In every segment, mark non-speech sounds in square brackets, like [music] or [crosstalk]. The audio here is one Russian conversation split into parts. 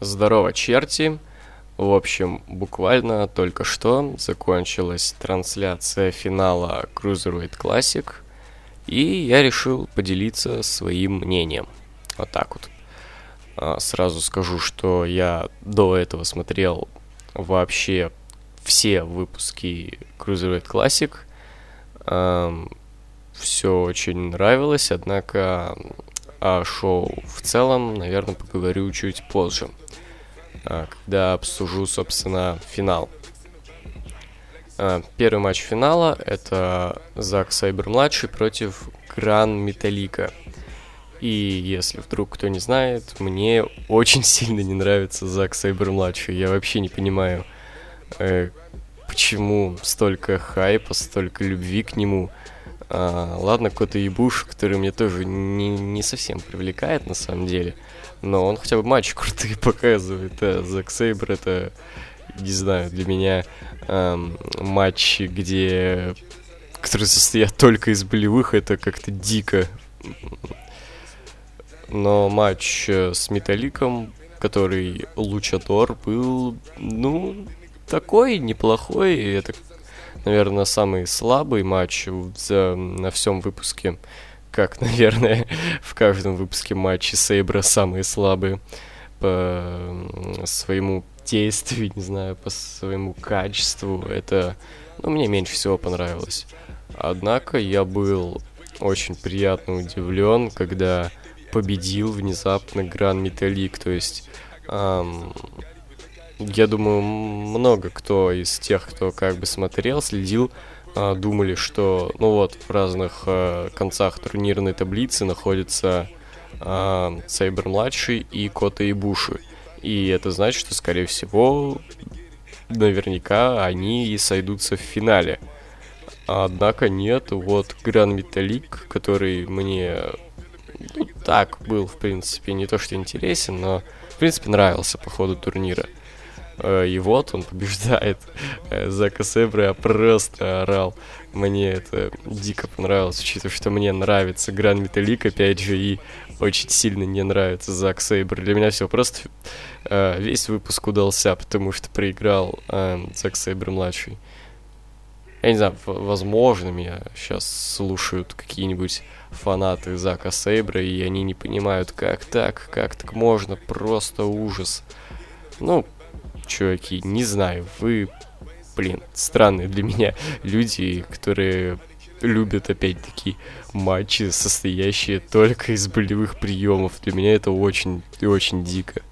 Здорово, черти! В общем, буквально только что закончилась трансляция финала Cruiserweight Classic, и я решил поделиться своим мнением. Вот так вот. А, сразу скажу, что я до этого смотрел вообще все выпуски Cruiserweight Classic. Все очень нравилось, однако о шоу в целом, наверное, поговорю чуть позже. А, когда обсужу, собственно, финал. А, первый матч финала — это Зак Сайбер-младший против Гран Металлика. И если вдруг кто не знает, мне очень сильно не нравится Зак Сайбер-младший. Я вообще не понимаю, э, почему столько хайпа, столько любви к нему. А, ладно, Кота Ебуш, который мне тоже не, не совсем привлекает на самом деле но он хотя бы матчи [laughs] крутые показывает. А Зак Сейбр это, не знаю, для меня эм, матчи, где которые состоят только из болевых, это как-то дико. Но матч э, с Металликом, который Лучадор, был, ну, такой неплохой. Это, наверное, самый слабый матч за, на всем выпуске как, [laughs] наверное, в каждом выпуске матча Сейбра самые слабые по своему действию, не знаю, по своему качеству. Это, ну, мне меньше всего понравилось. Однако я был очень приятно удивлен, когда победил внезапно Гран Металлик. То есть, эм, я думаю, много кто из тех, кто как бы смотрел, следил а, думали, что, ну вот, в разных а, концах турнирной таблицы находятся а, Сайбер-младший и Кота и Буши. И это значит, что, скорее всего, наверняка они и сойдутся в финале. Однако нет, вот Гран Металлик, который мне ну, так был, в принципе, не то что интересен, но, в принципе, нравился по ходу турнира. Э, и вот он побеждает э, Зака Себра, просто орал. Мне это дико понравилось, учитывая, что мне нравится Гран Металлик, опять же, и очень сильно не нравится Зак Сейбр. Для меня все просто э, весь выпуск удался, потому что проиграл Зак Сейбр-младший. Я не знаю, возможно, меня сейчас слушают какие-нибудь фанаты Зака Сейбра, и они не понимают, как так, как так можно, просто ужас. Ну, чуваки, не знаю, вы, блин, странные для меня люди, которые любят опять-таки матчи, состоящие только из болевых приемов. Для меня это очень и очень дико.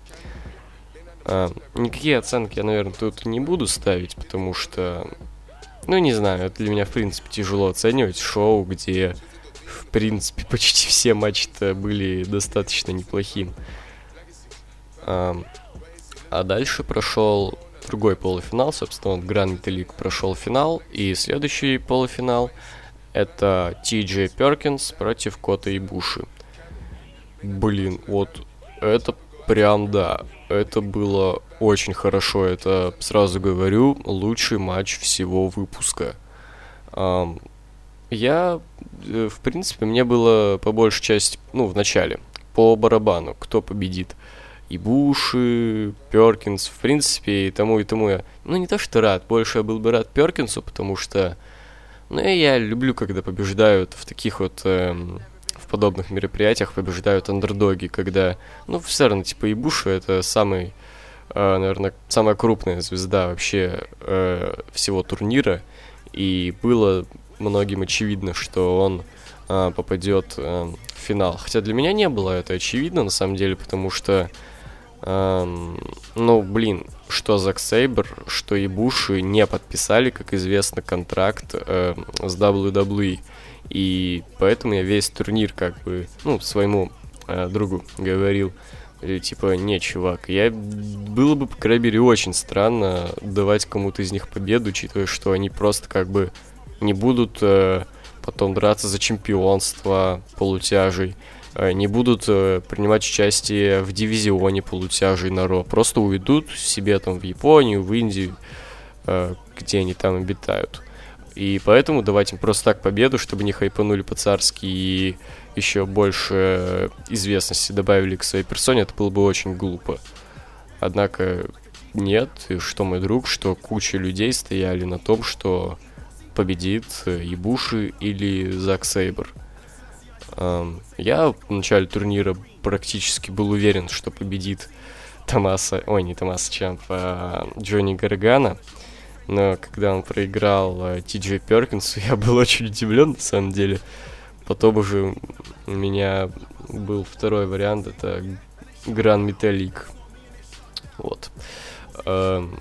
А, никакие оценки я, наверное, тут не буду ставить, потому что, ну, не знаю, это для меня, в принципе, тяжело оценивать шоу, где, в принципе, почти все матчи-то были достаточно неплохим. А, а дальше прошел другой полуфинал, собственно, вот Гранд Лиг прошел финал, и следующий полуфинал это Ти Джей Перкинс против Кота и Буши. Блин, вот это прям да, это было очень хорошо, это сразу говорю, лучший матч всего выпуска. Um, я, э, в принципе, мне было по большей части, ну, в начале, по барабану, кто победит и Буши, Перкинс, в принципе, и тому, и тому я, ну, не то что рад, больше я был бы рад Перкинсу, потому что, ну, я люблю, когда побеждают в таких вот, эм, в подобных мероприятиях побеждают андердоги, когда, ну, все равно, типа, и Буши это самый, э, наверное, самая крупная звезда вообще э, всего турнира, и было многим очевидно, что он э, попадет э, в финал. Хотя для меня не было это очевидно, на самом деле, потому что Эм, ну, блин, что Зак Сейбер, что и Буши не подписали, как известно, контракт э, с WWE. И поэтому я весь турнир как бы, ну, своему э, другу говорил, э, типа, не, чувак, я было бы, по крайней мере, очень странно давать кому-то из них победу, учитывая, что они просто как бы не будут э, потом драться за чемпионство полутяжей. Э, не будут э, принимать участие в дивизионе полутяжей на Ро. Просто уйдут себе там в Японию, в Индию, э, где они там обитают. И поэтому давать им просто так победу, чтобы не хайпанули по-царски и еще больше известности добавили к своей персоне, это было бы очень глупо. Однако нет, и что мой друг, что куча людей стояли на том, что победит Ибуши или Зак Сейбр. Я в начале турнира практически был уверен, что победит Томаса, ой, не Томаса Чамп, а Джонни Гаргана. Но когда он проиграл э, Ти Джей Перкинсу, [laughs] я был очень удивлен, на самом деле. Потом уже у меня был второй вариант, это Гран Металлик. Вот. Эм,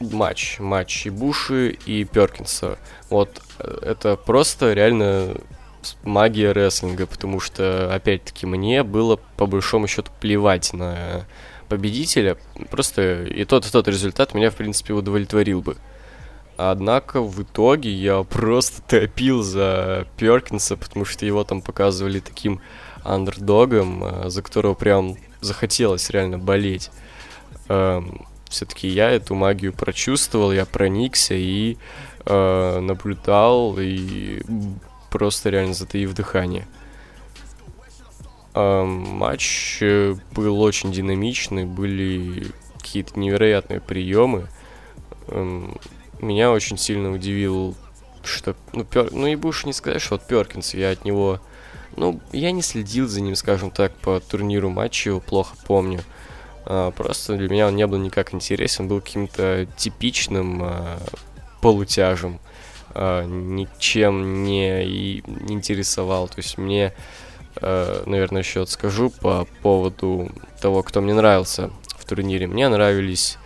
матч. Матч и Буши, и Перкинса. Вот э, это просто реально магия рестлинга, потому что, опять-таки, мне было по большому счету плевать на победителя. Просто и тот, и тот результат меня, в принципе, удовлетворил бы. Однако в итоге я просто топил за Перкинса, потому что его там показывали таким андердогом, э, за которого прям захотелось реально болеть. Эм, Все-таки я эту магию прочувствовал, я проникся и э, наблюдал, и просто реально затаив дыхание. Матч э, был очень динамичный, были какие-то невероятные приемы. Меня очень сильно удивил, что... Ну, Пер... ну и будешь не сказать, что вот Перкинс, я от него... Ну, я не следил за ним, скажем так, по турниру матча, его плохо помню. А, просто для меня он не был никак интересен, был каким-то типичным а, полутяжем. А, ничем не, интересовал. То есть мне Э, наверное, еще скажу по поводу того, кто мне нравился в турнире. Мне нравились,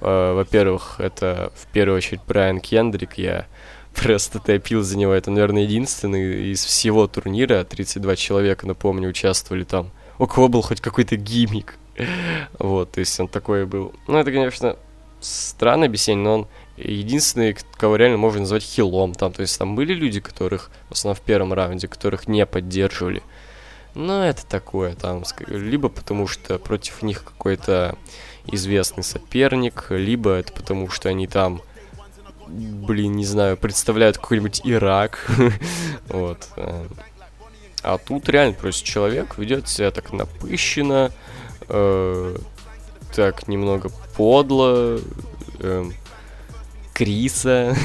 э, во-первых, это в первую очередь Брайан Кендрик. Я [laughs] просто топил за него. Это, наверное, единственный из всего турнира. 32 человека, напомню, участвовали там. У кого был хоть какой-то гиммик. [laughs] вот, то есть он такой был. Ну, это, конечно, странное объяснение, но он единственный, кого реально можно назвать хилом там. То есть там были люди, которых, в основном в первом раунде, которых не поддерживали. Но это такое там, либо потому что против них какой-то известный соперник, либо это потому что они там, блин, не знаю, представляют какой-нибудь Ирак. [laughs] вот. Э. А тут реально просто человек ведет себя так напыщенно, э, так немного подло, э, Криса.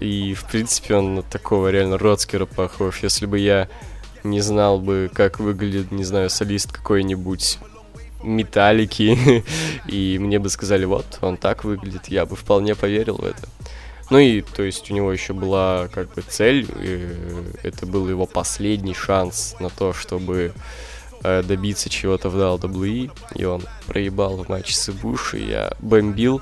И, в принципе, он на такого реально Роцкера похож. Если бы я не знал бы, как выглядит, не знаю, солист какой-нибудь металлики, [laughs] и мне бы сказали, вот, он так выглядит, я бы вполне поверил в это. Ну и, то есть, у него еще была как бы цель, это был его последний шанс на то, чтобы э, добиться чего-то в WWE, и он проебал в матче с Ибуши, я бомбил,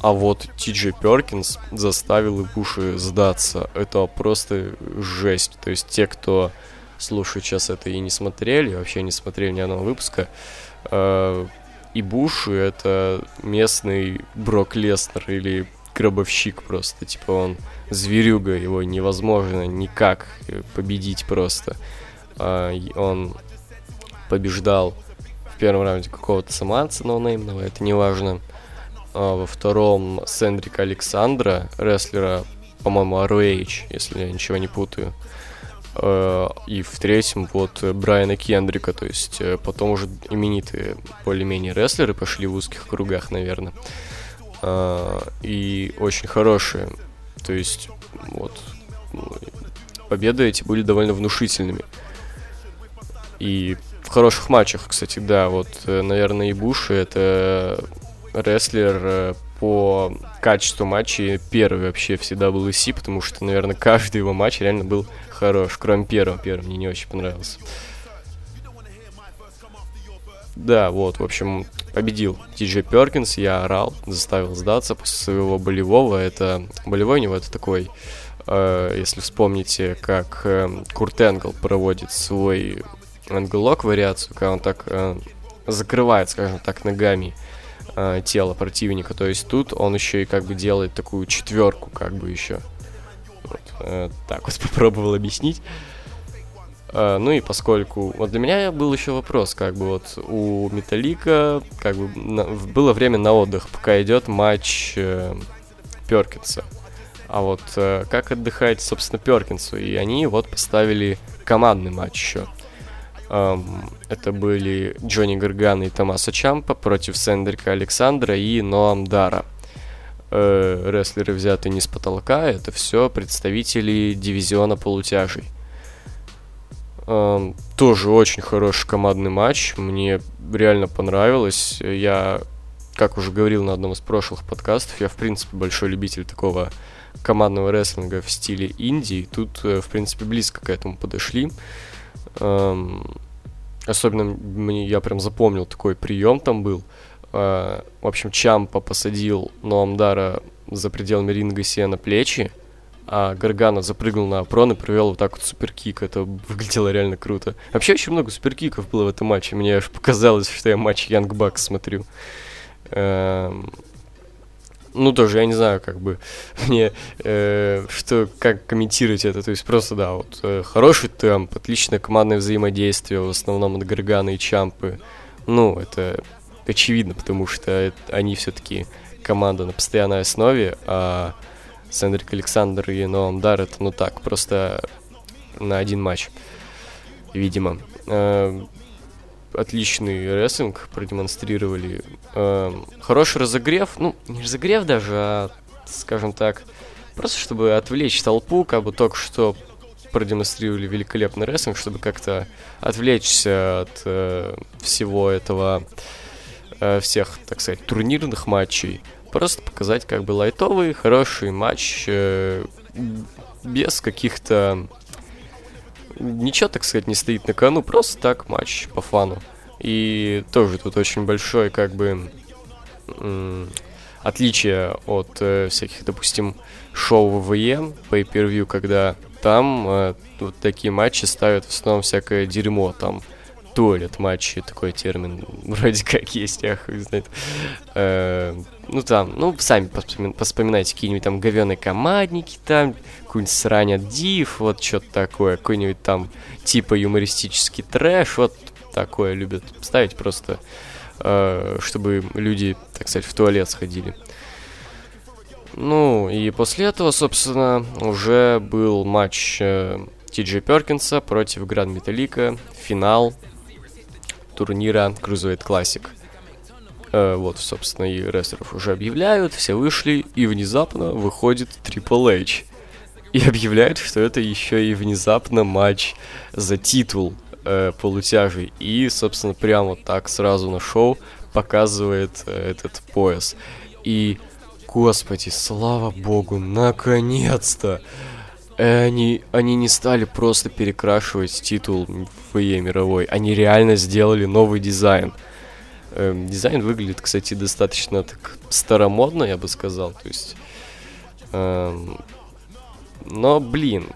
а вот Ти Перкинс заставил Ибуши сдаться. Это просто жесть. То есть те, кто слушают сейчас это и не смотрели, вообще не смотрели ни одного выпуска, э, и Буш это местный Брок Леснер или гробовщик просто, типа он зверюга, его невозможно никак победить просто. Э, он побеждал в первом раунде какого-то саманца ноунеймного, это не важно. Во втором Сендрика Александра, рестлера, по-моему, ROH, если я ничего не путаю. Э, и в третьем вот Брайана Кендрика, то есть э, потом уже именитые более-менее рестлеры пошли в узких кругах, наверное. Э, и очень хорошие. То есть вот победы эти были довольно внушительными. И в хороших матчах, кстати, да, вот, наверное, и Буши это рестлер по качеству матчей первый вообще в CWC, потому что, наверное, каждый его матч реально был хорош, кроме первого. Первый мне не очень понравился. Да, вот, в общем, победил Ти Джей Перкинс, я орал, заставил сдаться после своего болевого. Это болевой у него это такой, э, если вспомните, как э, Курт Энгл проводит свой энгл вариацию, когда он так э, закрывает, скажем так, ногами э, тело противника. То есть тут он еще и как бы делает такую четверку, как бы еще. Вот, э, так вот [laughs] попробовал объяснить. Uh, ну и поскольку... Вот для меня был еще вопрос, как бы вот у Металлика как бы на, было время на отдых, пока идет матч э, Перкинса. А вот э, как отдыхать, собственно, Перкинсу? И они вот поставили командный матч еще. Эм, это были Джонни Гарган и Томаса Чампа против Сендрика Александра и Ноам Дара. Э, рестлеры взяты не с потолка, это все представители дивизиона полутяжей. Эм, тоже очень хороший командный матч, мне реально понравилось. Я, как уже говорил на одном из прошлых подкастов, я в принципе большой любитель такого командного рестлинга в стиле Индии. Тут, э, в принципе, близко к этому подошли. Эм, особенно мне, я прям запомнил такой прием там был. Э, в общем, Чампа посадил Ноамдара за пределами ринга себе на плечи, а Гаргана запрыгнул на опрон и провел вот так вот суперкик. Это выглядело реально круто. Вообще очень много суперкиков было в этом матче. Мне аж показалось, что я матч Янг Бакс смотрю. Ну, тоже, я не знаю, как бы, [laughs] мне, э, что, как комментировать это, то есть просто, да, вот, э, хороший темп, отличное командное взаимодействие, в основном от Гаргана и Чампы, ну, это очевидно, потому что это, они все-таки команда на постоянной основе, а Сендрик Александр и Ноам Дар это, ну, так, просто на один матч, видимо. Э, отличный рестлинг продемонстрировали. Э, хороший разогрев, ну, не разогрев даже, а, скажем так, просто чтобы отвлечь толпу, как бы только что продемонстрировали великолепный рестлинг, чтобы как-то отвлечься от э, всего этого, э, всех, так сказать, турнирных матчей. Просто показать как бы лайтовый, хороший матч, э, без каких-то ничего, так сказать, не стоит на кону, просто так матч по фану. И тоже тут очень большое, как бы, отличие от э, всяких, допустим, шоу ВВЕ, pay-per-view, когда там э, вот такие матчи ставят в основном всякое дерьмо, там, туалет матчи, такой термин [laughs] вроде как есть, я хуй знает. Э, ну там, ну сами поспоминайте какие-нибудь там говеные командники там, какой-нибудь срань от див, вот что-то такое, какой-нибудь там типа юмористический трэш, вот такое любят ставить просто, э, чтобы люди, так сказать, в туалет сходили. Ну, и после этого, собственно, уже был матч э, Ти Джей Перкинса против Гранд Металлика, финал турнира Cruiserweight Classic. Э, вот, собственно, и рестлеров уже объявляют, все вышли, и внезапно выходит Triple H. И объявляют, что это еще и внезапно матч за титул э, полутяжей. И, собственно, прямо так сразу на шоу показывает э, этот пояс. И, господи, слава богу, наконец-то! Они, они не стали просто перекрашивать титул ФЕ мировой, они реально сделали новый дизайн. Эм, дизайн выглядит, кстати, достаточно так старомодно, я бы сказал. То есть, эм, но, блин,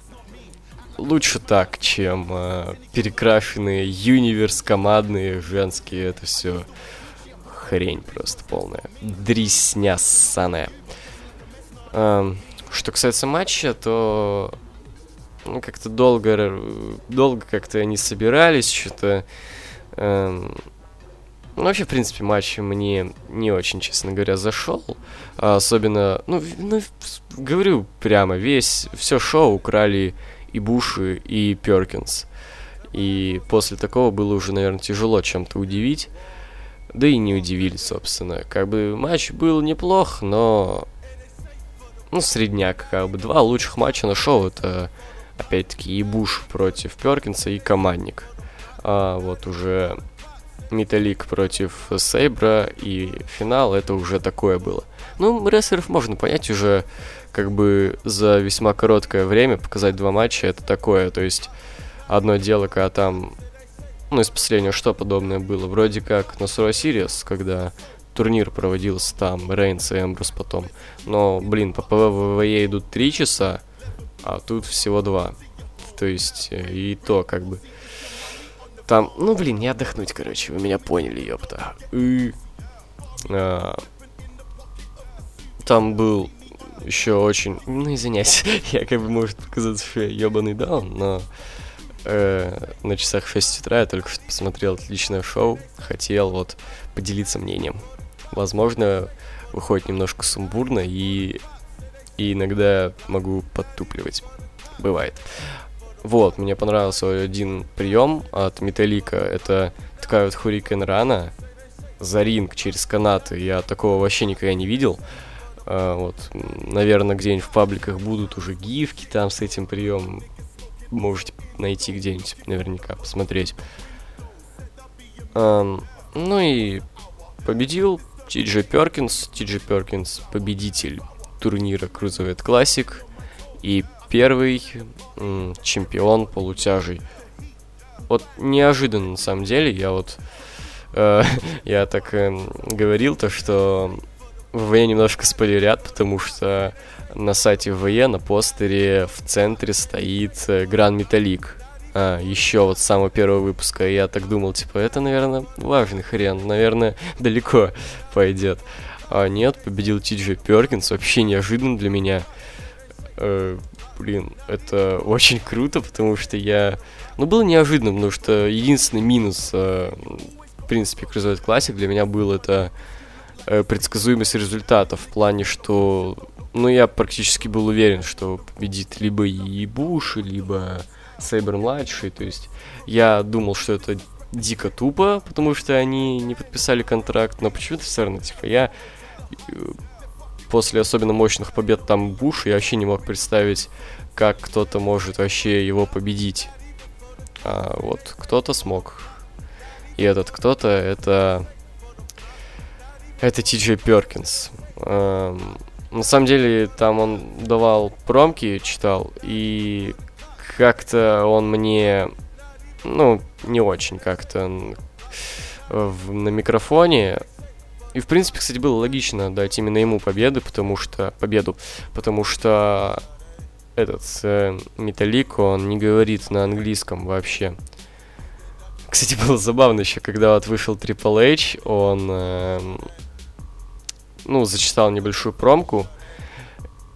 лучше так, чем э, перекрашенные юниверс командные женские. Это все хрень просто полная. Дресня ссаная. Эм, что касается матча, то ну, как-то долго, долго как-то они собирались, что-то... Эм, ну, вообще, в принципе, матч мне не очень, честно говоря, зашел. А особенно, ну, ну, говорю прямо, весь, все шоу украли и Буши, и Перкинс. И после такого было уже, наверное, тяжело чем-то удивить. Да и не удивили, собственно. Как бы матч был неплох, но... Ну, средняк, как бы. Два лучших матча на шоу это, опять-таки, и Буш против Перкинса, и Командник. А вот уже Металлик против Сейбра и финал, это уже такое было. Ну, рестлеров можно понять уже как бы за весьма короткое время показать два матча, это такое, то есть одно дело, когда там, ну, из последнего что подобное было, вроде как на Survivor Series, когда турнир проводился там, Рейнс и Эмброуз потом, но, блин, ППВ WWE идут три часа, а тут всего два, то есть э, и то, как бы, там, ну, блин, не отдохнуть, короче, вы меня поняли, ёпта. И, а, там был еще очень... Ну, извиняюсь, [laughs] я как бы, может показаться, что я ебаный даун, но э, на часах 6 утра я только что посмотрел отличное шоу, хотел вот поделиться мнением. Возможно, выходит немножко сумбурно и и иногда могу подтупливать. Бывает. Вот, мне понравился один прием от Металлика. Это такая вот Хурикен Рана за ринг через канаты. Я такого вообще никогда не видел. А, вот, наверное, где-нибудь в пабликах будут уже гифки там с этим приемом. Можете найти где-нибудь, наверняка, посмотреть. Ну и победил Ти Джей Перкинс. Ти Джей Перкинс победитель турнира Cruiserweight Classic и первый м, чемпион полутяжей. Вот неожиданно на самом деле, я вот э, [laughs] я так э, говорил то, что ВВЕ немножко спойлерят, потому что на сайте ВВЕ на постере в центре стоит э, Гран Металлик. А, еще вот с самого первого выпуска. я так думал, типа, это, наверное, важный хрен. Наверное, [laughs] далеко пойдет. А нет, победил Тиджи Перкинс. Вообще неожиданно для меня. Э, блин, это очень круто, потому что я... Ну, было неожиданно, потому что единственный минус, э, в принципе, Cruiserweight Classic для меня был это э, предсказуемость результатов в плане, что... Ну, я практически был уверен, что победит либо и Буш, либо Сейбер-младший. То есть я думал, что это дико тупо, потому что они не подписали контракт, но почему-то все равно, типа, я после особенно мощных побед там Буш, я вообще не мог представить, как кто-то может вообще его победить. А вот кто-то смог. И этот кто-то это... Это Ти Джей Перкинс. Эм, на самом деле, там он давал промки, читал, и как-то он мне, ну, не очень как-то на микрофоне и, в принципе, кстати, было логично дать именно ему победу, потому что... Победу, потому что этот э, Металлик, он не говорит на английском вообще. Кстати, было забавно еще, когда вот вышел Triple H, он, э, ну, зачитал небольшую промку,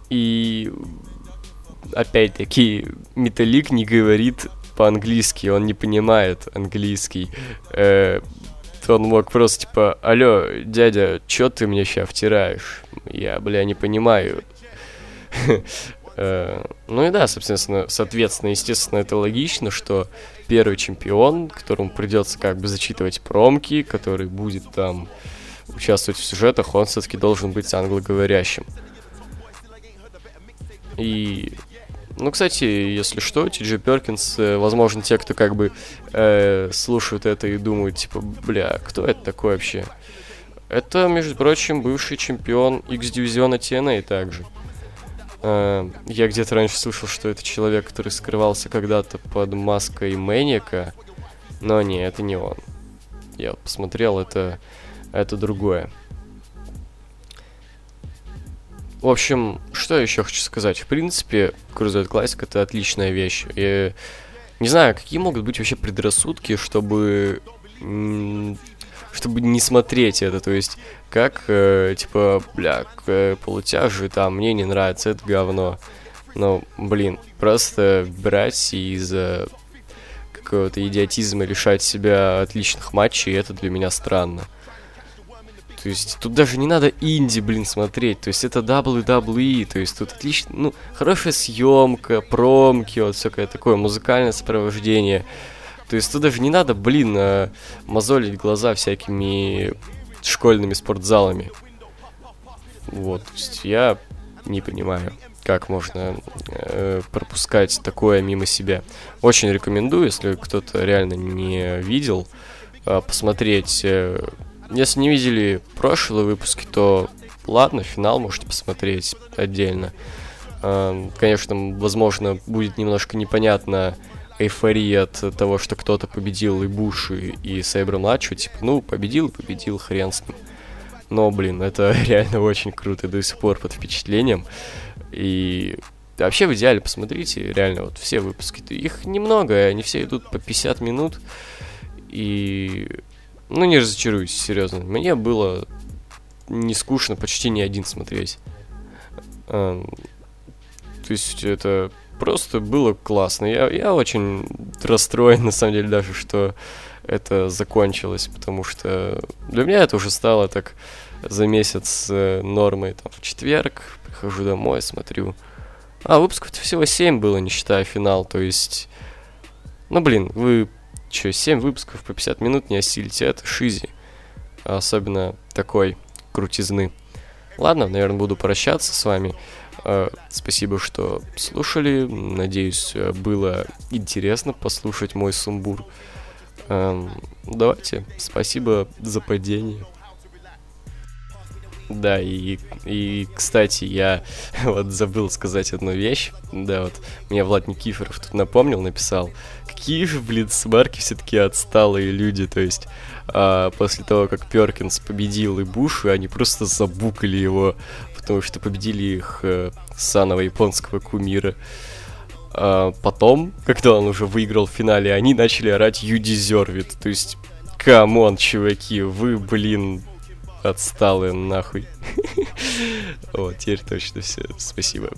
и опять-таки Металлик не говорит по-английски, он не понимает английский. Э, он мог просто типа, алло, дядя, чё ты мне сейчас втираешь? Я, бля, не понимаю. [laughs] Э, ну и да, собственно, соответственно, естественно, это логично, что первый чемпион, которому придется как бы зачитывать промки, который будет там участвовать в сюжетах, он все-таки должен быть англоговорящим. И ну, кстати, если что, Ти Перкинс, э, возможно, те, кто как бы э, слушают это и думают, типа, бля, кто это такой вообще? Это, между прочим, бывший чемпион X-дивизиона TNA также. Э, я где-то раньше слышал, что это человек, который скрывался когда-то под маской Мэниака, но не, это не он. Я посмотрел, это, это другое. В общем, что еще хочу сказать? В принципе, Cruiserweight Classic это отличная вещь. И не знаю, какие могут быть вообще предрассудки, чтобы чтобы не смотреть это, то есть как, э, типа, бля, э, полутяжи, там, мне не нравится, это говно. Но, блин, просто брать и из-за какого-то идиотизма лишать себя отличных матчей, это для меня странно. То есть тут даже не надо инди, блин, смотреть. То есть это WWE, то есть тут отлично, ну, хорошая съемка, промки, вот всякое такое, музыкальное сопровождение. То есть тут даже не надо, блин, а, мозолить глаза всякими школьными спортзалами. Вот, то есть я не понимаю, как можно э, пропускать такое мимо себя. Очень рекомендую, если кто-то реально не видел, э, посмотреть э, если не видели прошлые выпуски, то ладно, финал можете посмотреть отдельно. Конечно, возможно, будет немножко непонятно эйфория от того, что кто-то победил и Буши, и Сейбра младшего, типа, ну, победил победил, хрен с ним. Но, блин, это [laughs] реально очень круто, до сих пор под впечатлением. И вообще в идеале посмотрите, реально, вот все выпуски. Их немного, они все идут по 50 минут. И ну, не разочаруюсь, серьезно. Мне было не скучно почти ни один смотреть. То есть это просто было классно. Я, я очень расстроен, на самом деле, даже, что это закончилось, потому что для меня это уже стало так за месяц э, нормой там в четверг, прихожу домой, смотрю. А, выпусков всего 7 было, не считая финал, то есть... Ну, блин, вы что, 7 выпусков по 50 минут не осилите, это шизи. Особенно такой крутизны. Ладно, наверное, буду прощаться с вами. Э, спасибо, что слушали. Надеюсь, э, было интересно послушать мой сумбур. Эм, давайте, спасибо за падение. Да, и, и, кстати, я [laughs] вот забыл сказать одну вещь. Да, вот мне Влад Никифоров тут напомнил, написал. Какие же, блин, смарки все-таки отсталые люди. То есть, а, после того, как Перкинс победил и Буш, они просто забукали его, потому что победили их э, саного японского кумира. А потом, когда он уже выиграл в финале, они начали орать «You deserve it». То есть, come on, чуваки, вы, блин, отсталые нахуй. [laughs] Вот, теперь точно все. Спасибо.